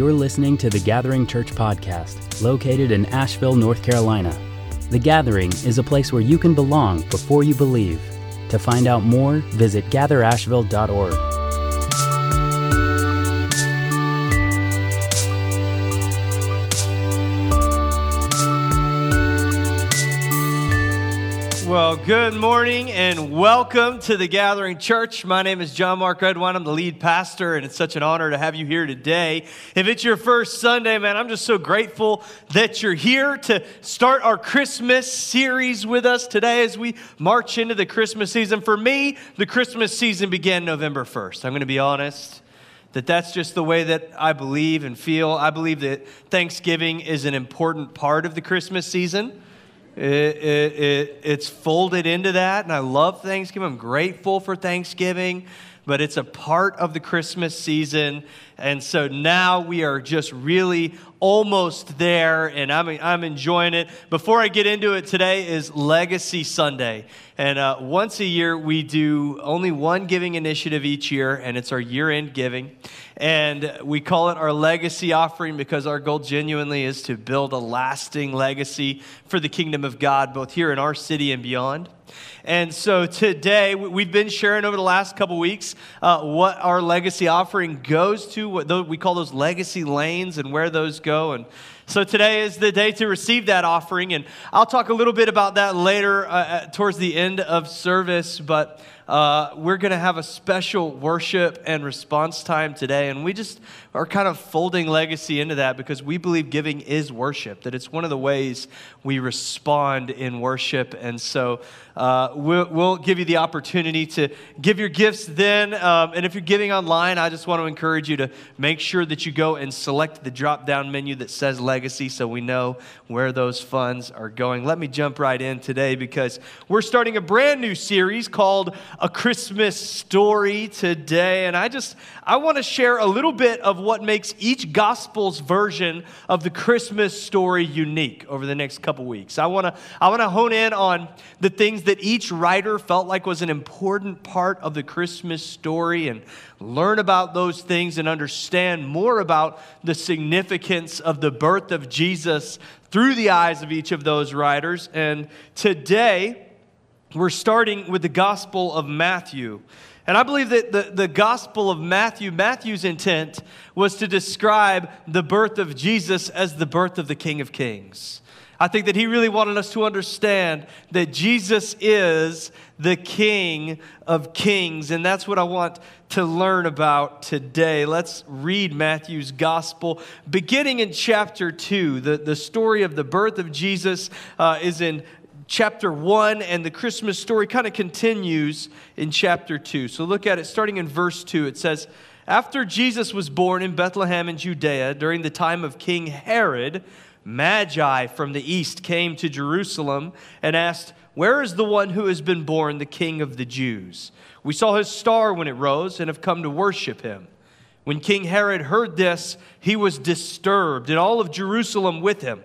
You're listening to the Gathering Church podcast, located in Asheville, North Carolina. The Gathering is a place where you can belong before you believe. To find out more, visit gatherasheville.org. good morning and welcome to the Gathering Church. My name is John Mark Redwine. I'm the lead pastor, and it's such an honor to have you here today. If it's your first Sunday, man, I'm just so grateful that you're here to start our Christmas series with us today as we march into the Christmas season. For me, the Christmas season began November 1st. I'm going to be honest that that's just the way that I believe and feel. I believe that Thanksgiving is an important part of the Christmas season. It, it, it, it's folded into that, and I love Thanksgiving. I'm grateful for Thanksgiving, but it's a part of the Christmas season. And so now we are just really almost there, and I'm, I'm enjoying it. Before I get into it, today is Legacy Sunday. And uh, once a year, we do only one giving initiative each year, and it's our year end giving. And we call it our legacy offering because our goal genuinely is to build a lasting legacy for the kingdom of God, both here in our city and beyond. And so today, we've been sharing over the last couple weeks uh, what our legacy offering goes to, what we call those legacy lanes and where those go. And so today is the day to receive that offering. And I'll talk a little bit about that later uh, towards the end of service. But uh, we're going to have a special worship and response time today. And we just are kind of folding legacy into that because we believe giving is worship, that it's one of the ways we respond in worship. And so uh, we'll, we'll, give you the opportunity to give your gifts then. Um, and if you're giving online, I just want to encourage you to make sure that you go and select the drop down menu that says legacy so we know where those funds are going. Let me jump right in today because we're starting a brand new series called A Christmas Story today. And I just, I want to share a little bit of what makes each gospel's version of the Christmas story unique over the next couple weeks. I want to I want to hone in on the things that each writer felt like was an important part of the Christmas story and learn about those things and understand more about the significance of the birth of Jesus through the eyes of each of those writers. And today we're starting with the Gospel of Matthew. And I believe that the, the Gospel of Matthew, Matthew's intent was to describe the birth of Jesus as the birth of the King of Kings. I think that he really wanted us to understand that Jesus is the King of Kings. And that's what I want to learn about today. Let's read Matthew's Gospel, beginning in chapter 2. The, the story of the birth of Jesus uh, is in chapter 1, and the Christmas story kind of continues in chapter 2. So look at it starting in verse 2. It says, After Jesus was born in Bethlehem in Judea during the time of King Herod, Magi from the east came to Jerusalem and asked, Where is the one who has been born, the King of the Jews? We saw his star when it rose and have come to worship him. When King Herod heard this, he was disturbed, and all of Jerusalem with him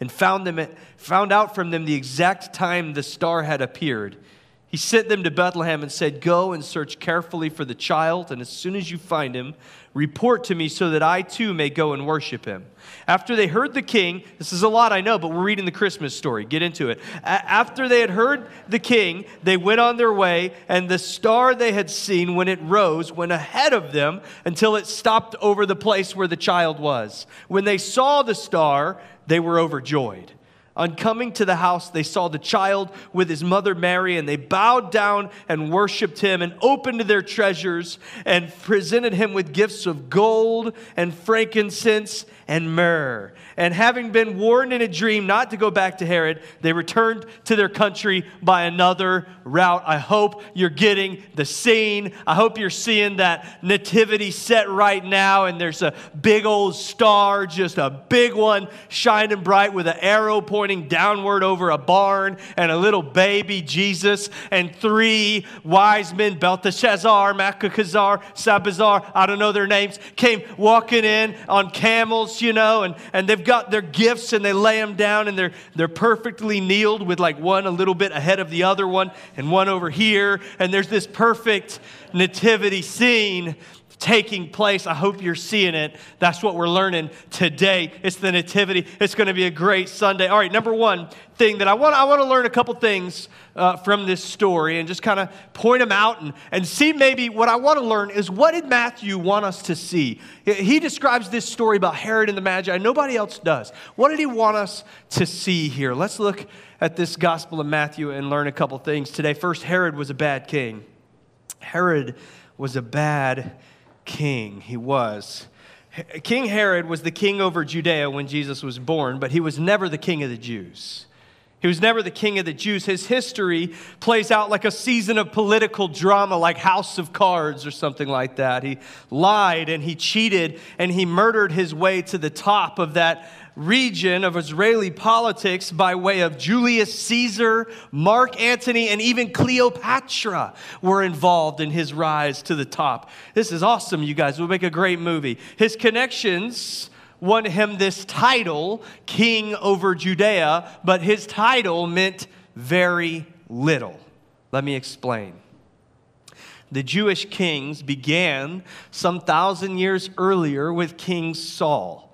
and found, them, found out from them the exact time the star had appeared. He sent them to Bethlehem and said, Go and search carefully for the child, and as soon as you find him, report to me so that I too may go and worship him. After they heard the king, this is a lot I know, but we're reading the Christmas story. Get into it. after they had heard the king, they went on their way, and the star they had seen when it rose went ahead of them until it stopped over the place where the child was. When they saw the star, they were overjoyed. On coming to the house, they saw the child with his mother Mary, and they bowed down and worshiped him, and opened their treasures, and presented him with gifts of gold and frankincense and myrrh. And having been warned in a dream not to go back to Herod, they returned to their country by another route. I hope you're getting the scene. I hope you're seeing that nativity set right now, and there's a big old star, just a big one, shining bright with an arrow pointing downward over a barn, and a little baby Jesus, and three wise men, Belteshazzar, Melchizedek, Sabazar, I don't know their names, came walking in on camels, you know, and, and they've got their gifts and they lay them down and they're, they're perfectly kneeled with like one a little bit ahead of the other one and one over here. And there's this perfect nativity scene taking place. I hope you're seeing it. That's what we're learning today. It's the Nativity. It's going to be a great Sunday. All right, number one thing that I want, I want to learn a couple things uh, from this story and just kind of point them out and, and see maybe what I want to learn is what did Matthew want us to see? He describes this story about Herod and the Magi. Nobody else does. What did he want us to see here? Let's look at this Gospel of Matthew and learn a couple things today. First, Herod was a bad king. Herod was a bad king. He was. King Herod was the king over Judea when Jesus was born, but he was never the king of the Jews. He was never the king of the Jews. His history plays out like a season of political drama, like House of Cards or something like that. He lied and he cheated and he murdered his way to the top of that region of Israeli politics by way of Julius Caesar, Mark Antony, and even Cleopatra were involved in his rise to the top. This is awesome, you guys. We'll make a great movie. His connections won him this title, king over Judea, but his title meant very little. Let me explain. The Jewish kings began some thousand years earlier with King Saul.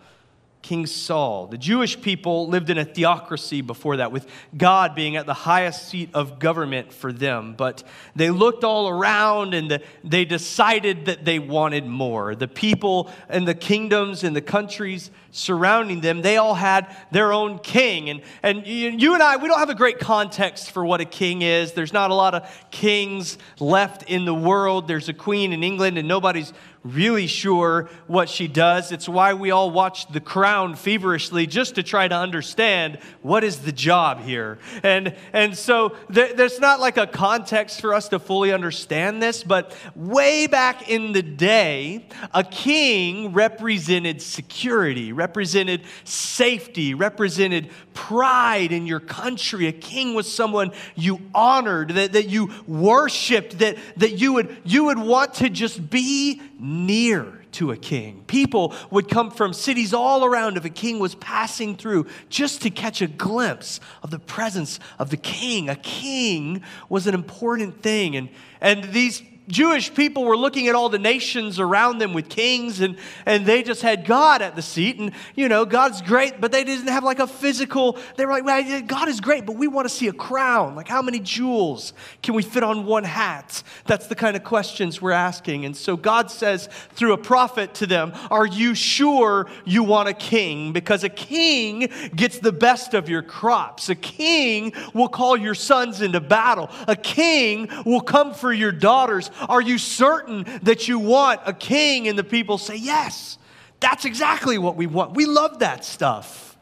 King Saul. The Jewish people lived in a theocracy before that, with God being at the highest seat of government for them. But they looked all around and the, they decided that they wanted more. The people and the kingdoms and the countries surrounding them, they all had their own king. And, and you, and I, we don't have a great context for what a king is. There's not a lot of kings left in the world. There's a queen in England, and nobody's really sure what she does. It's why we all watch The Crown feverishly just to try to understand what is the job here. And, and so th- there's not like a context for us to fully understand this, but way back in the day, a king represented security, represented safety, represented pride in your country. A king was someone you honored, that, that you worshiped, that, that you, would, you would want to just be near to a king. People would come from cities all around if a king was passing through just to catch a glimpse of the presence of the king. A king was an important thing. And, and these Jewish people were looking at all the nations around them with kings, and, and they just had God at the seat. And, you know, God's great, but they didn't have like a physical, they were like, well, God is great, but we want to see a crown. Like, how many jewels can we fit on one hat? That's the kind of questions we're asking. And so God says through a prophet to them, Are you sure you want a king? Because a king gets the best of your crops. A king will call your sons into battle. A king will come for your daughters. Are you certain that you want a king? And the people say, Yes, that's exactly what we want. We love that stuff.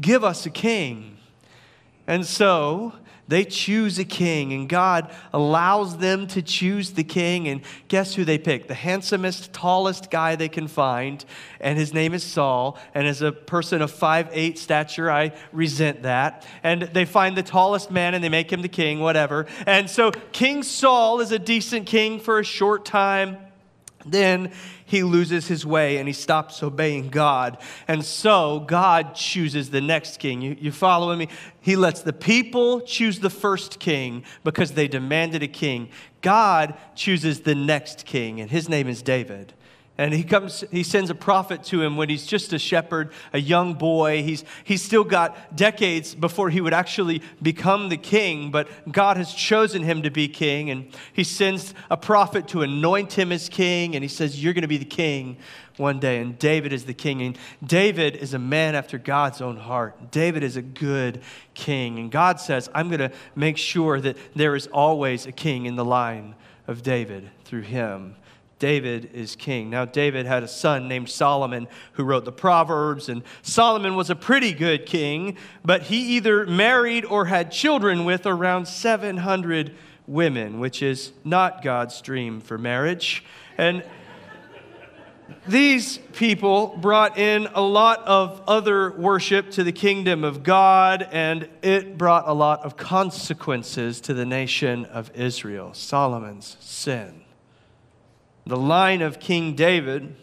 Give us a king. And so they choose a king, and God allows them to choose the king. And guess who they pick? The handsomest, tallest guy they can find, and his name is Saul. And as a person of five eight stature, I resent that. And they find the tallest man and they make him the king, whatever. And so King Saul is a decent king for a short time. Then he loses his way and he stops obeying God. And so God chooses the next king. You, you following me? He lets the people choose the first king because they demanded a king. God chooses the next king, and his name is David. And he comes, he sends a prophet to him when he's just a shepherd, a young boy. He's, he's still got decades before he would actually become the king, but God has chosen him to be king. And he sends a prophet to anoint him as king, and he says, You're going to be the king one day. And David is the king. And David is a man after God's own heart. David is a good king. And God says, I'm going to make sure that there is always a king in the line of David through him. David is king. Now, David had a son named Solomon who wrote the Proverbs, and Solomon was a pretty good king, but he either married or had children with around 700 women, which is not God's dream for marriage. And these people brought in a lot of other worship to the kingdom of God, and it brought a lot of consequences to the nation of Israel. Solomon's sin. The line of King David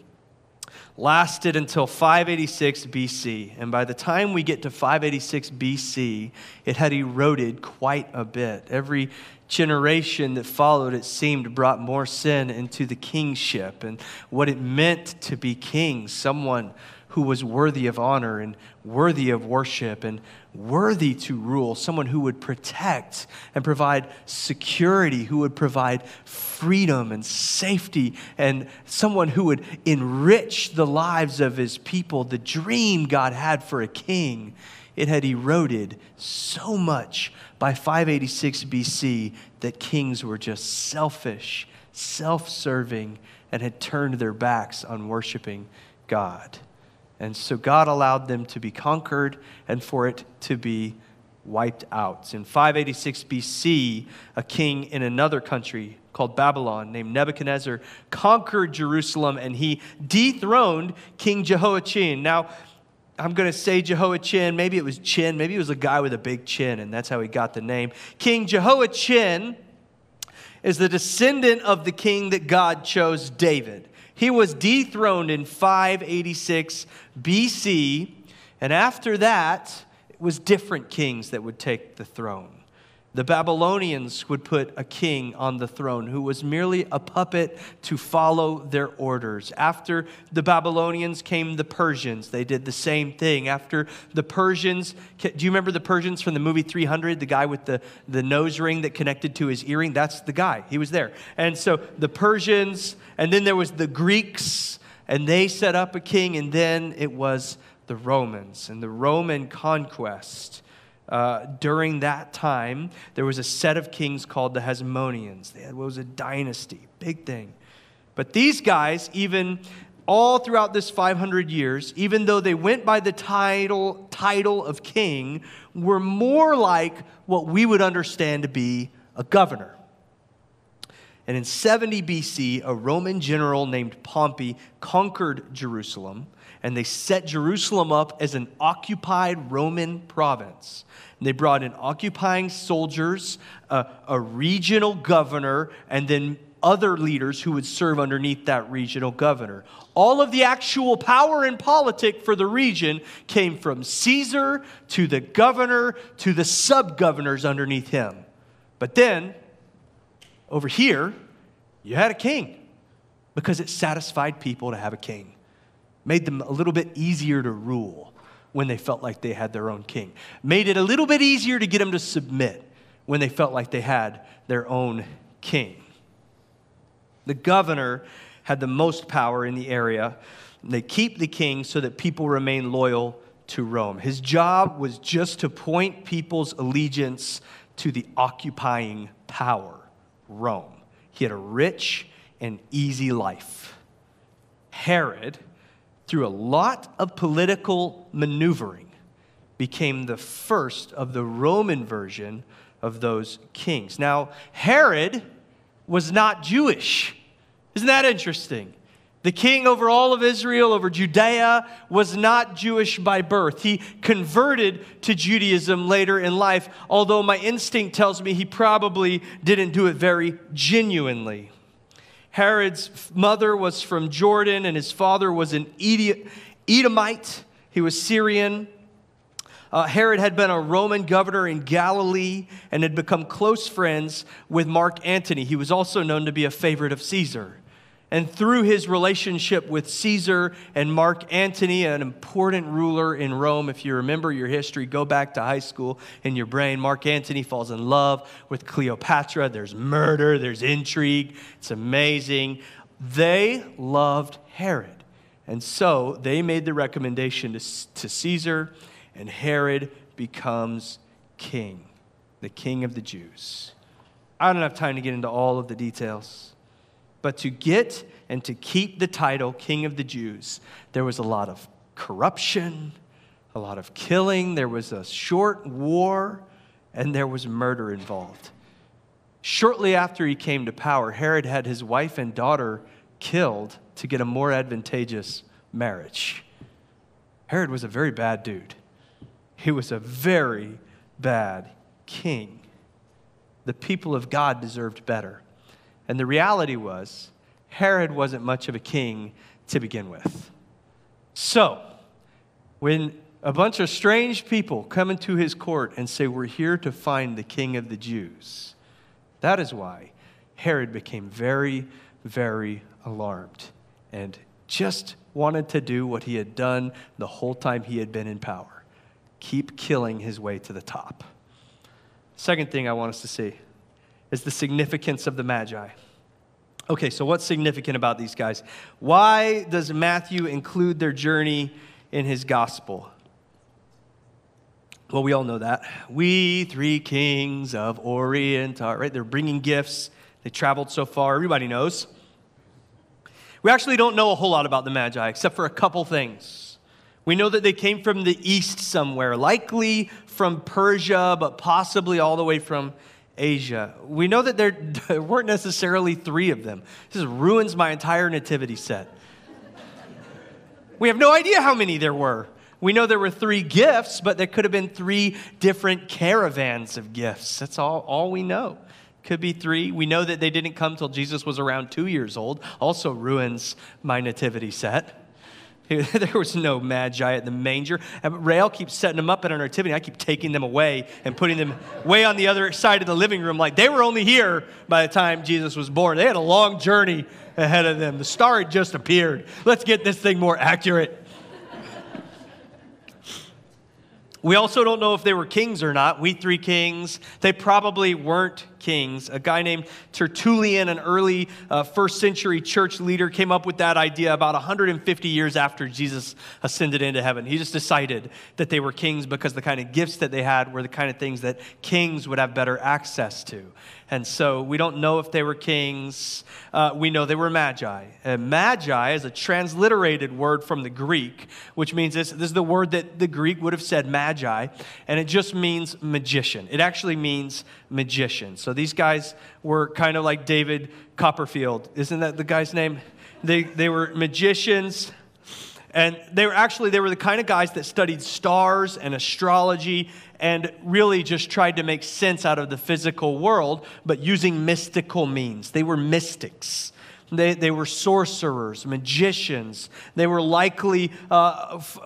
lasted until 586 BC. And by the time we get to 586 BC, it had eroded quite a bit. Every generation that followed, it seemed, brought more sin into the kingship and what it meant to be king, someone who was worthy of honor and worthy of worship and worthy to rule, someone who would protect and provide security, who would provide freedom and safety, and someone who would enrich the lives of his people, the dream God had for a king. It had eroded so much by 586 BC that kings were just selfish, self serving, and had turned their backs on worshiping God. And so God allowed them to be conquered and for it to be wiped out. In 586 BC, a king in another country called Babylon named Nebuchadnezzar conquered Jerusalem and he dethroned King Jehoiachin. Now, I'm going to say Jehoiachin. Maybe it was Chin. Maybe it was a guy with a big chin, and that's how he got the name. King Jehoiachin is the descendant of the king that God chose, David. He was dethroned in 586 BC, and after that, it was different kings that would take the throne. The Babylonians would put a king on the throne who was merely a puppet to follow their orders. After the Babylonians came the Persians. They did the same thing. After the Persians, do you remember the Persians from the movie 300? The guy with the, the nose ring that connected to his earring? That's the guy. He was there. And so the Persians, and then there was the Greeks, and they set up a king, and then it was the Romans and the Roman conquest. Uh, during that time, there was a set of kings called the Hasmoneans. They had what was a dynasty, big thing. But these guys, even all throughout this 500 years, even though they went by the title, title of king, were more like what we would understand to be a governor. And in 70 BC, a Roman general named Pompey conquered Jerusalem and they set Jerusalem up as an occupied Roman province. And they brought in occupying soldiers, a, a regional governor, and then other leaders who would serve underneath that regional governor. All of the actual power and politic for the region came from Caesar to the governor to the sub governors underneath him. But then, over here, you had a king because it satisfied people to have a king made them a little bit easier to rule when they felt like they had their own king, made it a little bit easier to get them to submit when they felt like they had their own king. The governor had the most power in the area. They keep the king so that people remain loyal to Rome. His job was just to point people's allegiance to the occupying power, Rome. He had a rich and easy life. Herod through a lot of political maneuvering, became the first of the Roman version of those kings. Now, Herod was not Jewish. Isn't that interesting? The king over all of Israel, over Judea, was not Jewish by birth. He converted to Judaism later in life, although my instinct tells me he probably didn't do it very genuinely. Herod's mother was from Jordan, and his father was an Edomite. He was Syrian. Uh, Herod had been a Roman governor in Galilee and had become close friends with Mark Antony. He was also known to be a favorite of Caesar. And through his relationship with Caesar and Mark Antony, an important ruler in Rome, if you remember your history, go back to high school in your brain. Mark Antony falls in love with Cleopatra. There's murder, there's intrigue. It's amazing. They loved Herod. And so they made the recommendation to, to Caesar, and Herod becomes king, the king of the Jews. I don't have time to get into all of the details. But to get and to keep the title King of the Jews, there was a lot of corruption, a lot of killing, there was a short war, and there was murder involved. Shortly after he came to power, Herod had his wife and daughter killed to get a more advantageous marriage. Herod was a very bad dude. He was a very bad king. The people of God deserved better. And the reality was, Herod wasn't much of a king to begin with. So, when a bunch of strange people come into his court and say, We're here to find the king of the Jews, that is why Herod became very, very alarmed and just wanted to do what he had done the whole time he had been in power keep killing his way to the top. Second thing I want us to see is the significance of the Magi. Okay, so what's significant about these guys? Why does Matthew include their journey in his gospel? Well, we all know that. We three kings of Orient are, right? They're bringing gifts. They traveled so far. Everybody knows. We actually don't know a whole lot about the Magi, except for a couple things. We know that they came from the east somewhere, likely from Persia, but possibly all the way from Asia. We know that there weren't necessarily three of them. This ruins my entire nativity set. We have no idea how many there were. We know there were three gifts, but there could have been three different caravans of gifts. That's all, all we know. Could be three. We know that they didn't come till Jesus was around two years old. Also ruins my nativity set. there was no magi at the manger. Rael keeps setting them up at our nativity. I keep taking them away and putting them way on the other side of the living room, like they were only here by the time Jesus was born. They had a long journey ahead of them. The star had just appeared. Let's get this thing more accurate. We also don't know if they were kings or not. We three kings. They probably weren't kings. A guy named Tertullian, an early uh, first century church leader, came up with that idea about 150 years after Jesus ascended into heaven. He just decided that they were kings because the kind of gifts that they had were the kind of things that kings would have better access to. And so we don't know if they were kings. Uh, we know they were magi. And magi is a transliterated word from the Greek, which means this, this is the word that the Greek would have said magi, and it just means magician. It actually means magician. So these guys were kind of like David Copperfield. Isn't that the guy's name? They, they were magicians. And they were actually, they were the kind of guys that studied stars and astrology and really just tried to make sense out of the physical world, but using mystical means. They were mystics. They, they were sorcerers, magicians. They were likely uh, f-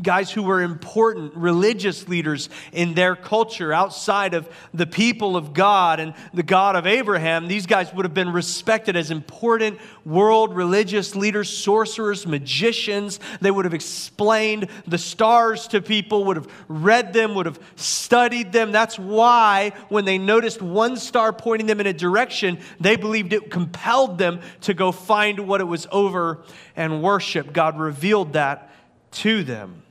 guys who were important religious leaders in their culture outside of the people of God and the God of Abraham. These guys would have been respected as important world religious leaders, sorcerers, magicians. They would have explained the stars to people, would have read them, would have studied them. That's why when they noticed one star pointing them in a direction, they believed it compelled them to go find what it was over and worship. God revealed that to them.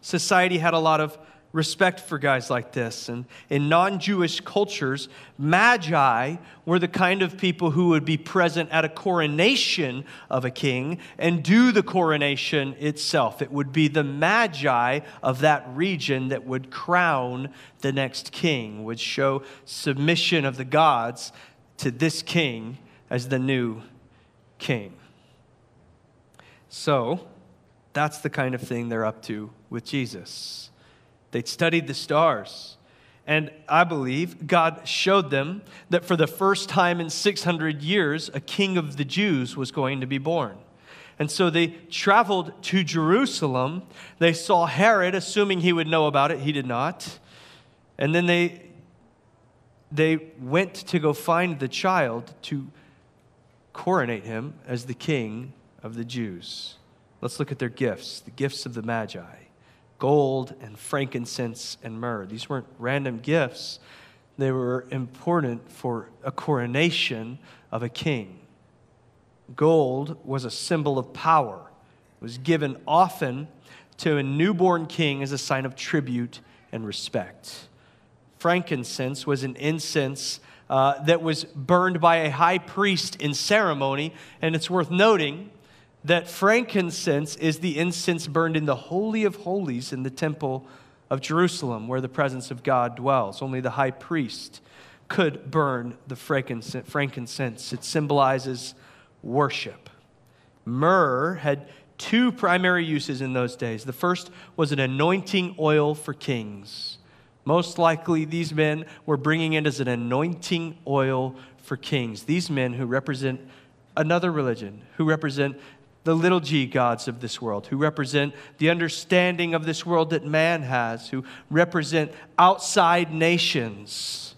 Society had a lot of respect for guys like this. And in non Jewish cultures, magi were the kind of people who would be present at a coronation of a king and do the coronation itself. It would be the magi of that region that would crown the next king, would show submission of the gods to this king as the new king. So, that's the kind of thing they're up to with Jesus. They'd studied the stars. And I believe God showed them that for the first time in 600 years, a king of the Jews was going to be born. And so they traveled to Jerusalem. They saw Herod, assuming he would know about it. He did not. And then they, they went to go find the child to coronate him as the king of the Jews. Let's look at their gifts the gifts of the Magi gold and frankincense and myrrh. These weren't random gifts, they were important for a coronation of a king. Gold was a symbol of power, it was given often to a newborn king as a sign of tribute and respect. Frankincense was an incense uh, that was burned by a high priest in ceremony, and it's worth noting that frankincense is the incense burned in the Holy of Holies in the temple of Jerusalem, where the presence of God dwells. Only the high priest could burn the frankincense. It symbolizes worship. Myrrh had two primary uses in those days. The first was an anointing oil for kings. Most likely, these men were bringing it as an anointing oil for kings. These men who represent another religion, who represent the little g gods of this world, who represent the understanding of this world that man has, who represent outside nations,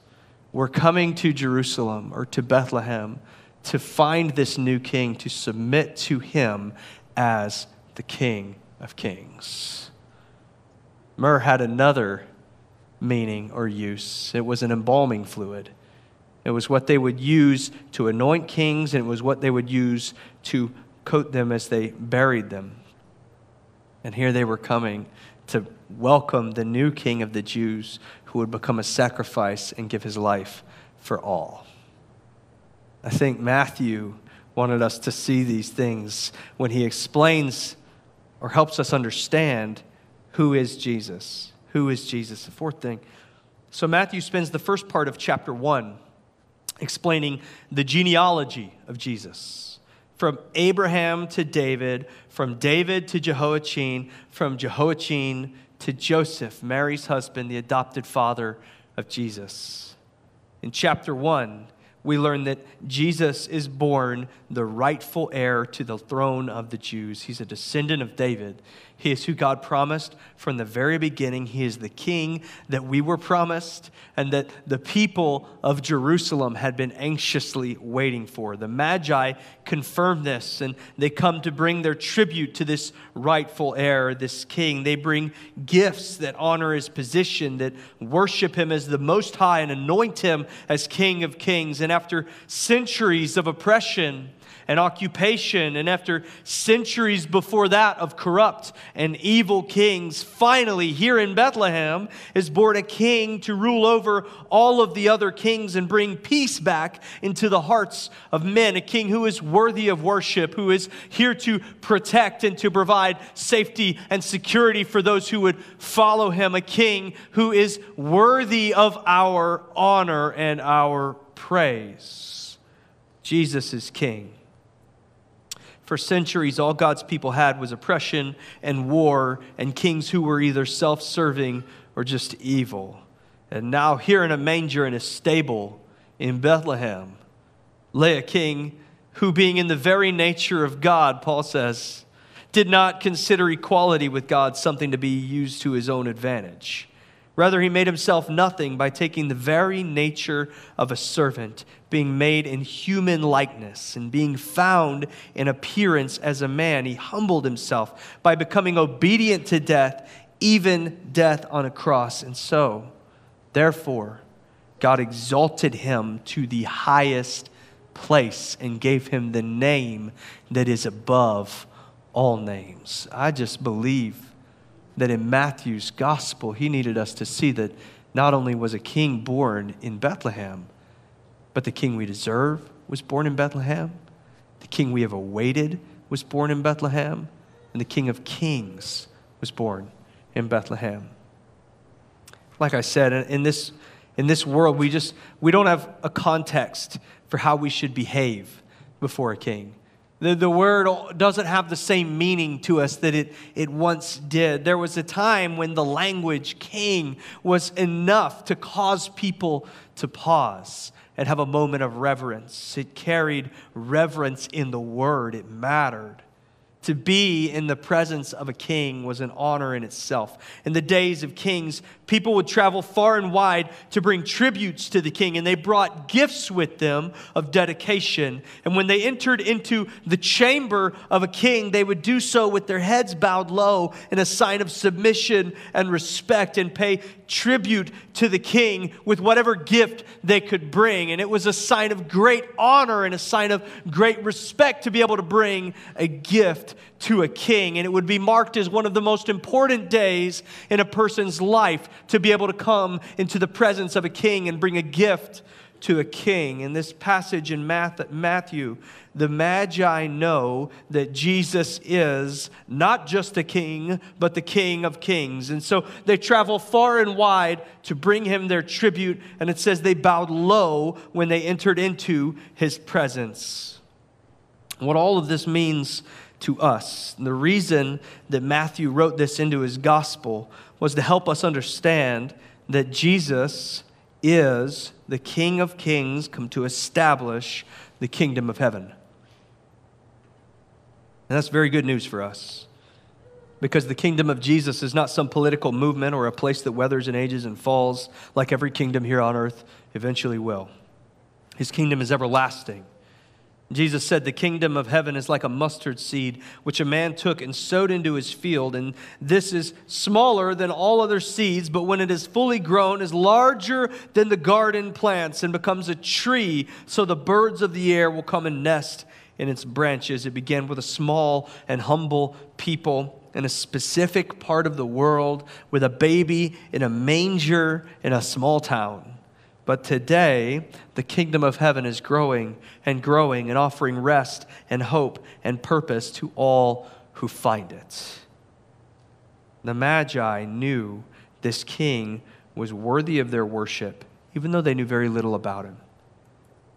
were coming to Jerusalem or to Bethlehem to find this new king, to submit to him as the King of Kings. Myrrh had another meaning or use it was an embalming fluid. It was what they would use to anoint kings, and it was what they would use to coat them as they buried them. And here they were coming to welcome the new king of the Jews who would become a sacrifice and give his life for all. I think Matthew wanted us to see these things when he explains or helps us understand who is Jesus. Who is Jesus? The fourth thing. So, Matthew spends the first part of chapter one explaining the genealogy of Jesus from Abraham to David, from David to Jehoiachin, from Jehoiachin to Joseph, Mary's husband, the adopted father of Jesus. In chapter 1, we learn that Jesus is born the rightful heir to the throne of the Jews. He's a descendant of David. He is who God promised from the very beginning. He is the king that we were promised and that the people of Jerusalem had been anxiously waiting for. The Magi confirm this and they come to bring their tribute to this rightful heir, this king. They bring gifts that honor his position, that worship him as the Most High and anoint him as King of Kings. And after centuries of oppression, and occupation, and after centuries before that of corrupt and evil kings, finally, here in Bethlehem, is born a king to rule over all of the other kings and bring peace back into the hearts of men. A king who is worthy of worship, who is here to protect and to provide safety and security for those who would follow him. A king who is worthy of our honor and our praise. Jesus is king. For centuries, all God's people had was oppression and war and kings who were either self serving or just evil. And now, here in a manger in a stable in Bethlehem, lay a king who, being in the very nature of God, Paul says, did not consider equality with God something to be used to his own advantage. Rather, he made himself nothing by taking the very nature of a servant, being made in human likeness, and being found in appearance as a man. He humbled himself by becoming obedient to death, even death on a cross. And so, therefore, God exalted him to the highest place and gave him the name that is above all names. I just believe that in Matthew's gospel, he needed us to see that not only was a king born in Bethlehem, but the king we deserve was born in Bethlehem, the king we have awaited was born in Bethlehem, and the king of kings was born in Bethlehem. Like I said, in this, in this world, we just we don't have a context for how we should behave before a king. The, the word doesn't have the same meaning to us that it, it once did. There was a time when the language king was enough to cause people to pause and have a moment of reverence. It carried reverence in the word, it mattered. To be in the presence of a king was an honor in itself. In the days of kings, people would travel far and wide to bring tributes to the king, and they brought gifts with them of dedication. And when they entered into the chamber of a king, they would do so with their heads bowed low in a sign of submission and respect and pay tribute to the king with whatever gift they could bring. And it was a sign of great honor and a sign of great respect to be able to bring a gift to a king, and it would be marked as one of the most important days in a person's life to be able to come into the presence of a king and bring a gift to a king. In this passage in Matthew, the Magi know that Jesus is not just a king, but the King of kings. And so they travel far and wide to bring him their tribute. And it says they bowed low when they entered into his presence. What all of this means to us. And the reason that Matthew wrote this into his gospel was to help us understand that Jesus is the King of Kings come to establish the kingdom of heaven. And that's very good news for us. Because the kingdom of Jesus is not some political movement or a place that weathers and ages and falls like every kingdom here on earth eventually will. His kingdom is everlasting. Jesus said, The kingdom of heaven is like a mustard seed, which a man took and sowed into his field. And this is smaller than all other seeds, but when it is fully grown, is larger than the garden plants and becomes a tree, so the birds of the air will come and nest in its branches. It began with a small and humble people in a specific part of the world with a baby in a manger in a small town. But today, the kingdom of heaven is growing and growing and offering rest and hope and purpose to all who find it. The Magi knew this king was worthy of their worship, even though they knew very little about him.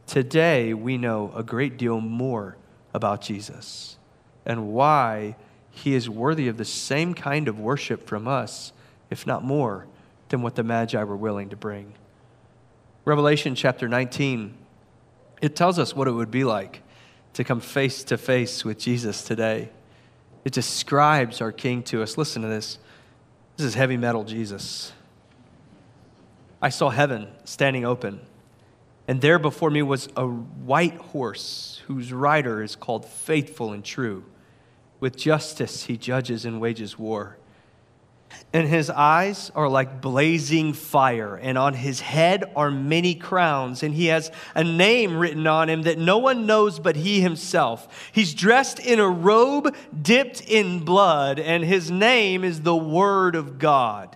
Today, we know a great deal more about Jesus and why he is worthy of the same kind of worship from us, if not more, than what the Magi were willing to bring. Revelation chapter 19, it tells us what it would be like to come face to face with Jesus today. It describes our King to us. Listen to this. This is heavy metal Jesus. I saw heaven standing open, and there before me was a white horse whose rider is called Faithful and True. With justice he judges and wages war and his eyes are like blazing fire, and on his head are many crowns, and he has a name written on him that no one knows but he himself. He's dressed in a robe dipped in blood, and his name is the Word of God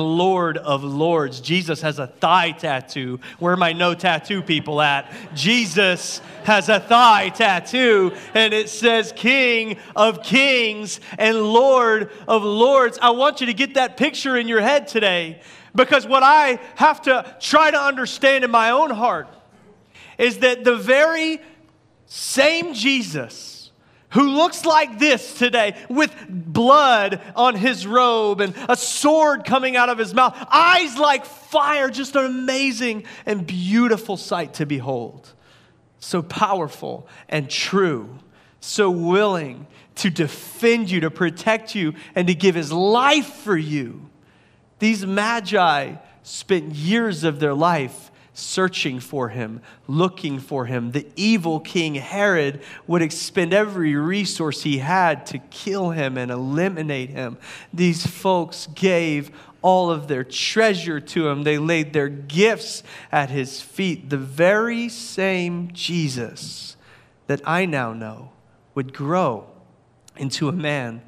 Lord of Lords. Jesus has a thigh tattoo. Where are my no tattoo people at? Jesus has a thigh tattoo, and it says King of Kings and Lord of Lords. I want you to get that picture in your head today because what I have to try to understand in my own heart is that the very same Jesus who looks like this today with blood on his robe and a sword coming out of his mouth, eyes like fire, just an amazing and beautiful sight to behold. So powerful and true, so willing to defend you, to protect you, and to give his life for you. These magi spent years of their life searching for him, looking for him. The evil king Herod would expend every resource he had to kill him and eliminate him. These folks gave all of their treasure to him, they laid their gifts at his feet. The very same Jesus that I now know would grow into a man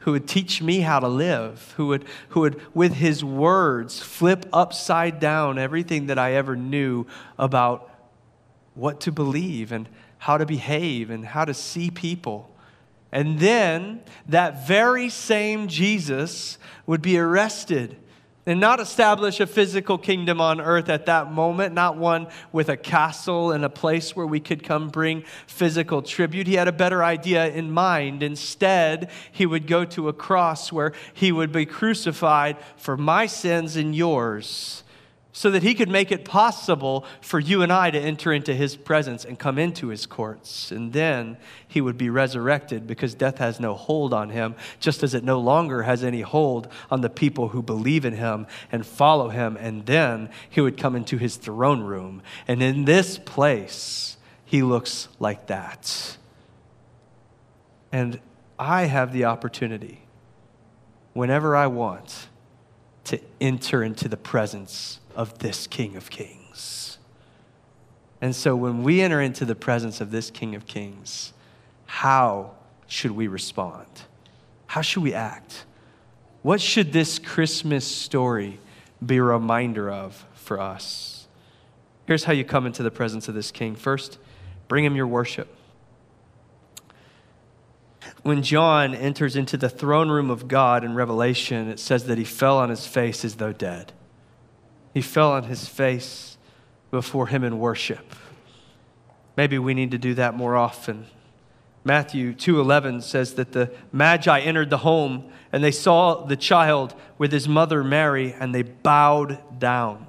who would teach me how to live, who would, who would, with his words, flip upside down everything that I ever knew about what to believe and how to behave and how to see people. And then that very same Jesus would be arrested and not establish a physical kingdom on earth at that moment, not one with a castle and a place where we could come bring physical tribute. He had a better idea in mind. Instead, he would go to a cross where he would be crucified for my sins and yours so that he could make it possible for you and I to enter into his presence and come into his courts. And then he would be resurrected because death has no hold on him, just as it no longer has any hold on the people who believe in him and follow him. And then he would come into his throne room. And in this place, he looks like that. And I have the opportunity, whenever I want, to enter into the presence of this King of Kings. And so when we enter into the presence of this King of Kings, how should we respond? How should we act? What should this Christmas story be a reminder of for us? Here's how you come into the presence of this King. First, bring him your worship. When John enters into the throne room of God in Revelation, it says that he fell on his face as though dead. He fell on his face before him in worship. Maybe we need to do that more often. Matthew 2:11 says that the magi entered the home and they saw the child with his mother Mary and they bowed down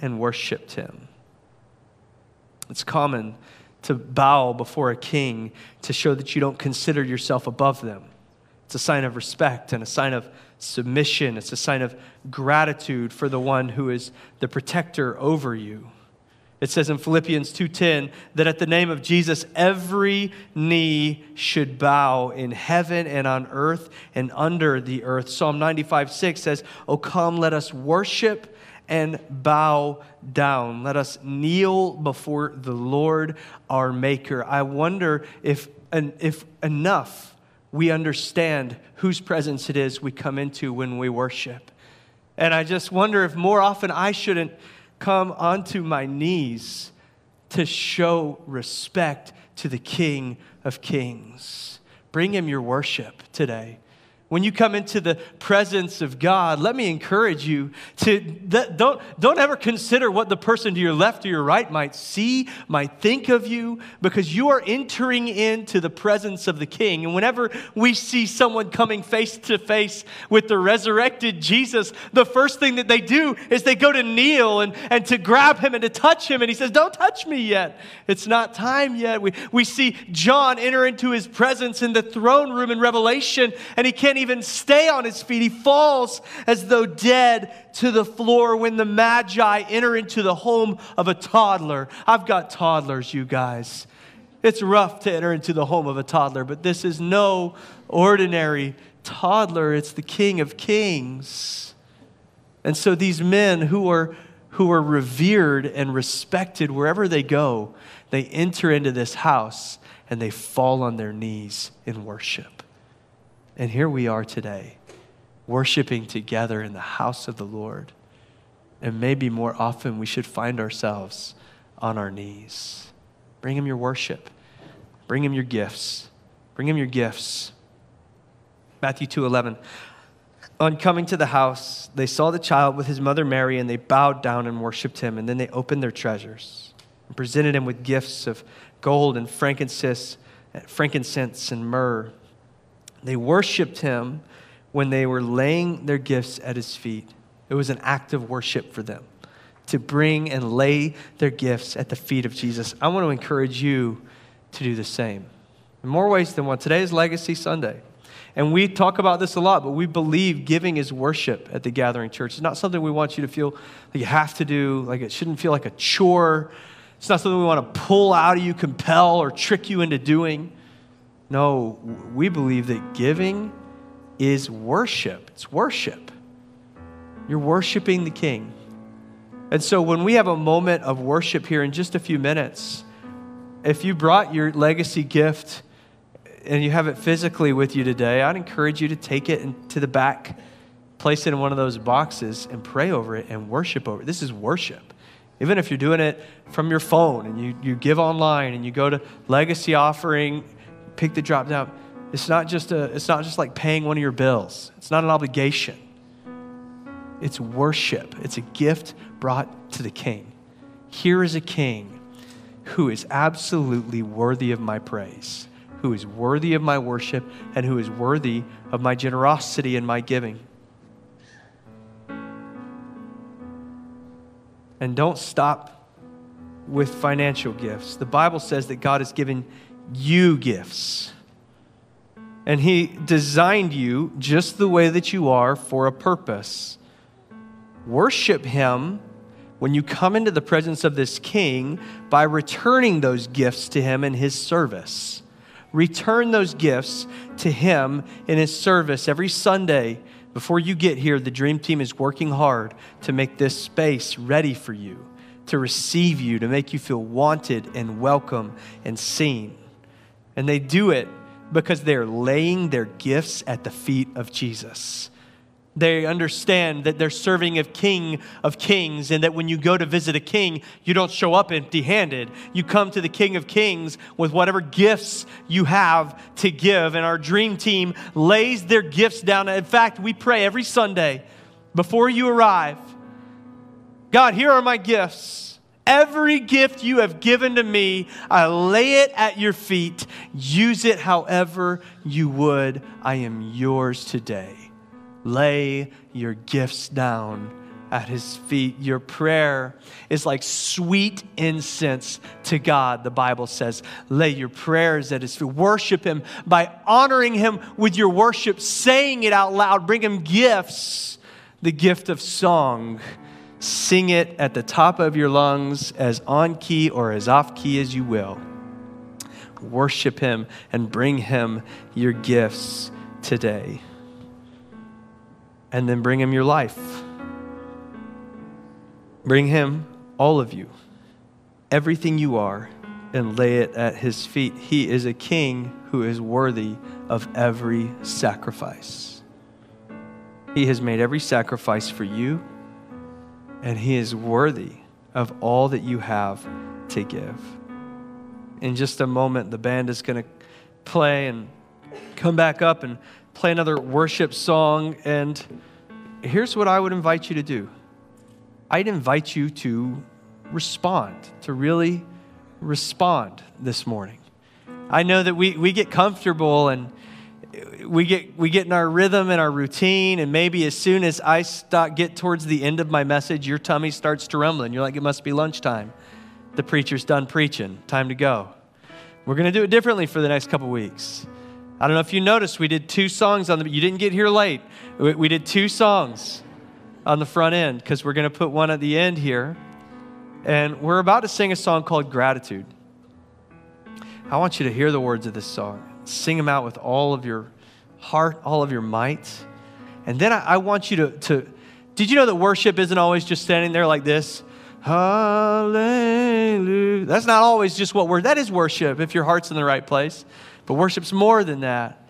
and worshiped him. It's common to bow before a king to show that you don't consider yourself above them. It's a sign of respect and a sign of submission. It's a sign of gratitude for the one who is the protector over you. It says in Philippians 2:10 that at the name of Jesus every knee should bow in heaven and on earth and under the earth. Psalm 95:6 says, "Oh come let us worship and bow down. Let us kneel before the Lord our maker." I wonder if if enough we understand whose presence it is we come into when we worship. And I just wonder if more often I shouldn't come onto my knees to show respect to the King of Kings. Bring him your worship today. When you come into the presence of God, let me encourage you to don't, don't ever consider what the person to your left or your right might see, might think of you, because you are entering into the presence of the King. And whenever we see someone coming face to face with the resurrected Jesus, the first thing that they do is they go to kneel and, and to grab him and to touch him. And he says, Don't touch me yet. It's not time yet. We, we see John enter into his presence in the throne room in Revelation, and he can't even even stay on his feet. He falls as though dead to the floor when the Magi enter into the home of a toddler. I've got toddlers, you guys. It's rough to enter into the home of a toddler, but this is no ordinary toddler. It's the King of Kings. And so these men who are, who are revered and respected wherever they go, they enter into this house and they fall on their knees in worship. And here we are today, worshiping together in the house of the Lord. And maybe more often we should find ourselves on our knees. Bring him your worship. Bring him your gifts. Bring him your gifts. Matthew 2:11. On coming to the house, they saw the child with his mother Mary and they bowed down and worshiped him and then they opened their treasures and presented him with gifts of gold and frankincense, frankincense and myrrh. They worshiped him when they were laying their gifts at his feet. It was an act of worship for them to bring and lay their gifts at the feet of Jesus. I want to encourage you to do the same in more ways than one. Today is Legacy Sunday. And we talk about this a lot, but we believe giving is worship at the Gathering Church. It's not something we want you to feel like you have to do, like it shouldn't feel like a chore. It's not something we want to pull out of you, compel, or trick you into doing. No, we believe that giving is worship. It's worship. You're worshiping the King. And so when we have a moment of worship here in just a few minutes, if you brought your legacy gift and you have it physically with you today, I'd encourage you to take it to the back, place it in one of those boxes, and pray over it and worship over it. This is worship. Even if you're doing it from your phone and you, you give online and you go to legacy offering pick the drop down. It's not just a, it's not just like paying one of your bills. It's not an obligation. It's worship. It's a gift brought to the king. Here is a king who is absolutely worthy of my praise, who is worthy of my worship, and who is worthy of my generosity and my giving. And don't stop with financial gifts. The Bible says that God has given you gifts. And He designed you just the way that you are for a purpose. Worship Him when you come into the presence of this king by returning those gifts to him in his service. Return those gifts to him in his service every Sunday. Before you get here, the dream team is working hard to make this space ready for you, to receive you, to make you feel wanted and welcome and seen. And they do it because they're laying their gifts at the feet of Jesus. They understand that they're serving a king of kings, and that when you go to visit a king, you don't show up empty handed. You come to the king of kings with whatever gifts you have to give. And our dream team lays their gifts down. In fact, we pray every Sunday before you arrive God, here are my gifts. Every gift you have given to me, I lay it at your feet. Use it however you would. I am yours today lay your gifts down at his feet. Your prayer is like sweet incense to God, the Bible says. Lay your prayers at his feet. Worship him by honoring him with your worship, saying it out loud. Bring him gifts, the gift of song. Sing it at the top of your lungs, as on key or as off key as you will. Worship him and bring him your gifts today and then bring him your life. Bring him all of you, everything you are, and lay it at his feet. He is a king who is worthy of every sacrifice. He has made every sacrifice for you, and he is worthy of all that you have to give. In just a moment, the band is going to play and come back up and play another worship song. And here's what I would invite you to do I'd invite you to respond, to really respond this morning. I know that we, we get comfortable and we get, we get in our rhythm and our routine, and maybe as soon as I start, get towards the end of my message, your tummy starts to rumble, and you're like, it must be lunchtime. The preacher's done preaching. Time to go. We're going to do it differently for the next couple weeks. I don't know if you noticed, we did two songs on the, you didn't get here late. We, we did two songs on the front end because we're going to put one at the end here. And we're about to sing a song called Gratitude. I want you to hear the words of this song, sing them out with all of your heart, all of your might. And then I, I want you to, to, did you know that worship isn't always just standing there like this? Hallelujah. That's not always just what we're, that is worship if your heart's in the right place. But worship's more than that.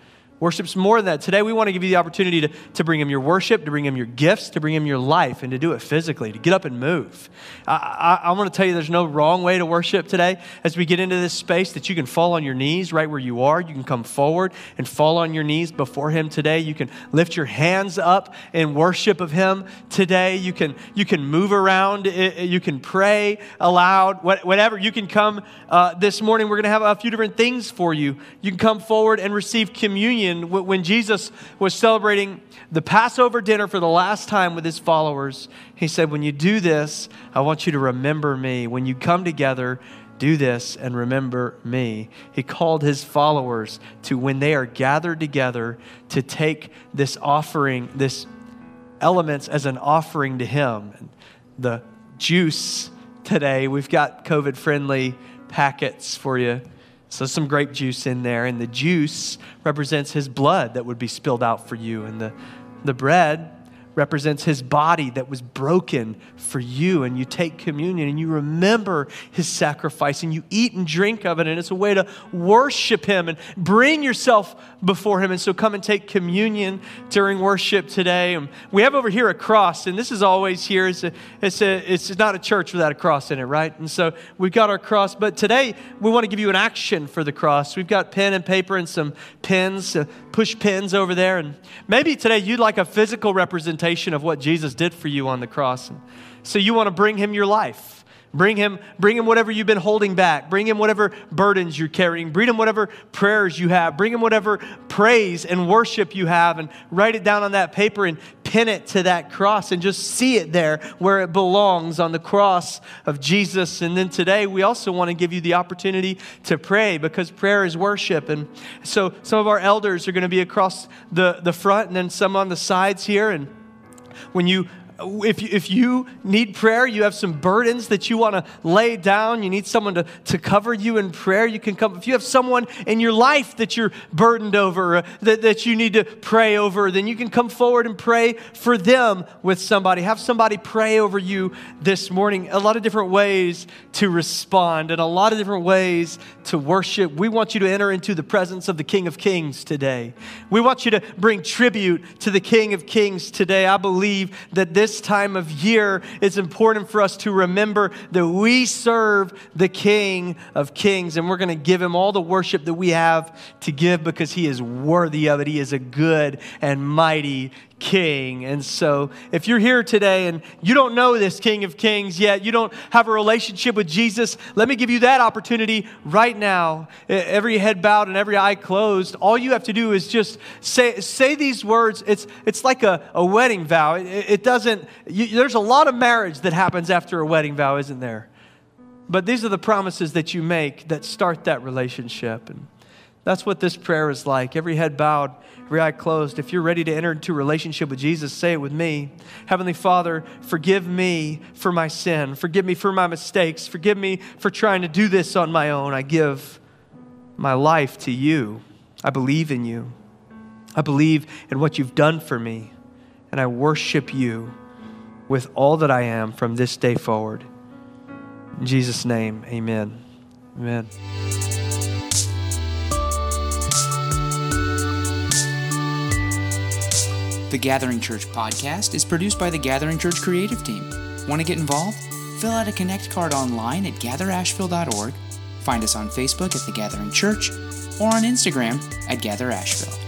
Worship's more than that. Today, we want to give you the opportunity to, to bring Him your worship, to bring Him your gifts, to bring Him your life, and to do it physically, to get up and move. I, I, I want to tell you there's no wrong way to worship today. As we get into this space, that you can fall on your knees right where you are. You can come forward and fall on your knees before Him today. You can lift your hands up in worship of Him today. You can, you can move around. You can pray aloud, whatever. You can come uh, this morning. We're going to have a few different things for you. You can come forward and receive communion when Jesus was celebrating the Passover dinner for the last time with his followers, he said, When you do this, I want you to remember me. When you come together, do this and remember me. He called his followers to, when they are gathered together, to take this offering, this elements as an offering to him. The juice today, we've got COVID friendly packets for you so, some grape juice in there, and the juice represents his blood that would be spilled out for you. And the, the bread represents his body that was broken for you. And you take communion and you remember his sacrifice and you eat and drink of it. And it's a way to worship him and bring yourself before him. And so come and take communion during worship today. And we have over here a cross, and this is always here. It's, a, it's, a, it's not a church without a cross in it, right? And so we've got our cross. But today we want to give you an action for the cross. We've got pen and paper and some pins, uh, push pins over there. And maybe today you'd like a physical representation of what Jesus did for you on the cross. So you want to bring him your life. Bring him, bring him whatever you've been holding back. Bring him whatever burdens you're carrying. Bring him whatever prayers you have. Bring him whatever praise and worship you have and write it down on that paper and pin it to that cross and just see it there where it belongs on the cross of Jesus. And then today we also want to give you the opportunity to pray because prayer is worship. And so some of our elders are going to be across the, the front and then some on the sides here. And when you if you, if you need prayer, you have some burdens that you want to lay down, you need someone to, to cover you in prayer, you can come. If you have someone in your life that you're burdened over, uh, that, that you need to pray over, then you can come forward and pray for them with somebody. Have somebody pray over you this morning. A lot of different ways to respond and a lot of different ways to worship. We want you to enter into the presence of the King of Kings today. We want you to bring tribute to the King of Kings today. I believe that this this time of year, it's important for us to remember that we serve the King of Kings and we're going to give him all the worship that we have to give because he is worthy of it. He is a good and mighty king. And so, if you're here today and you don't know this King of Kings yet, you don't have a relationship with Jesus, let me give you that opportunity right now. Every head bowed and every eye closed. All you have to do is just say, say these words. It's, it's like a, a wedding vow. It, it doesn't, you, there's a lot of marriage that happens after a wedding vow, isn't there? But these are the promises that you make that start that relationship. And that's what this prayer is like. Every head bowed, every eye closed. If you're ready to enter into a relationship with Jesus, say it with me. Heavenly Father, forgive me for my sin. Forgive me for my mistakes. Forgive me for trying to do this on my own. I give my life to you. I believe in you. I believe in what you've done for me. And I worship you with all that I am from this day forward. In Jesus' name, amen. Amen. The Gathering Church podcast is produced by the Gathering Church creative team. Want to get involved? Fill out a Connect card online at gatherasheville.org. find us on Facebook at The Gathering Church, or on Instagram at Gather Asheville.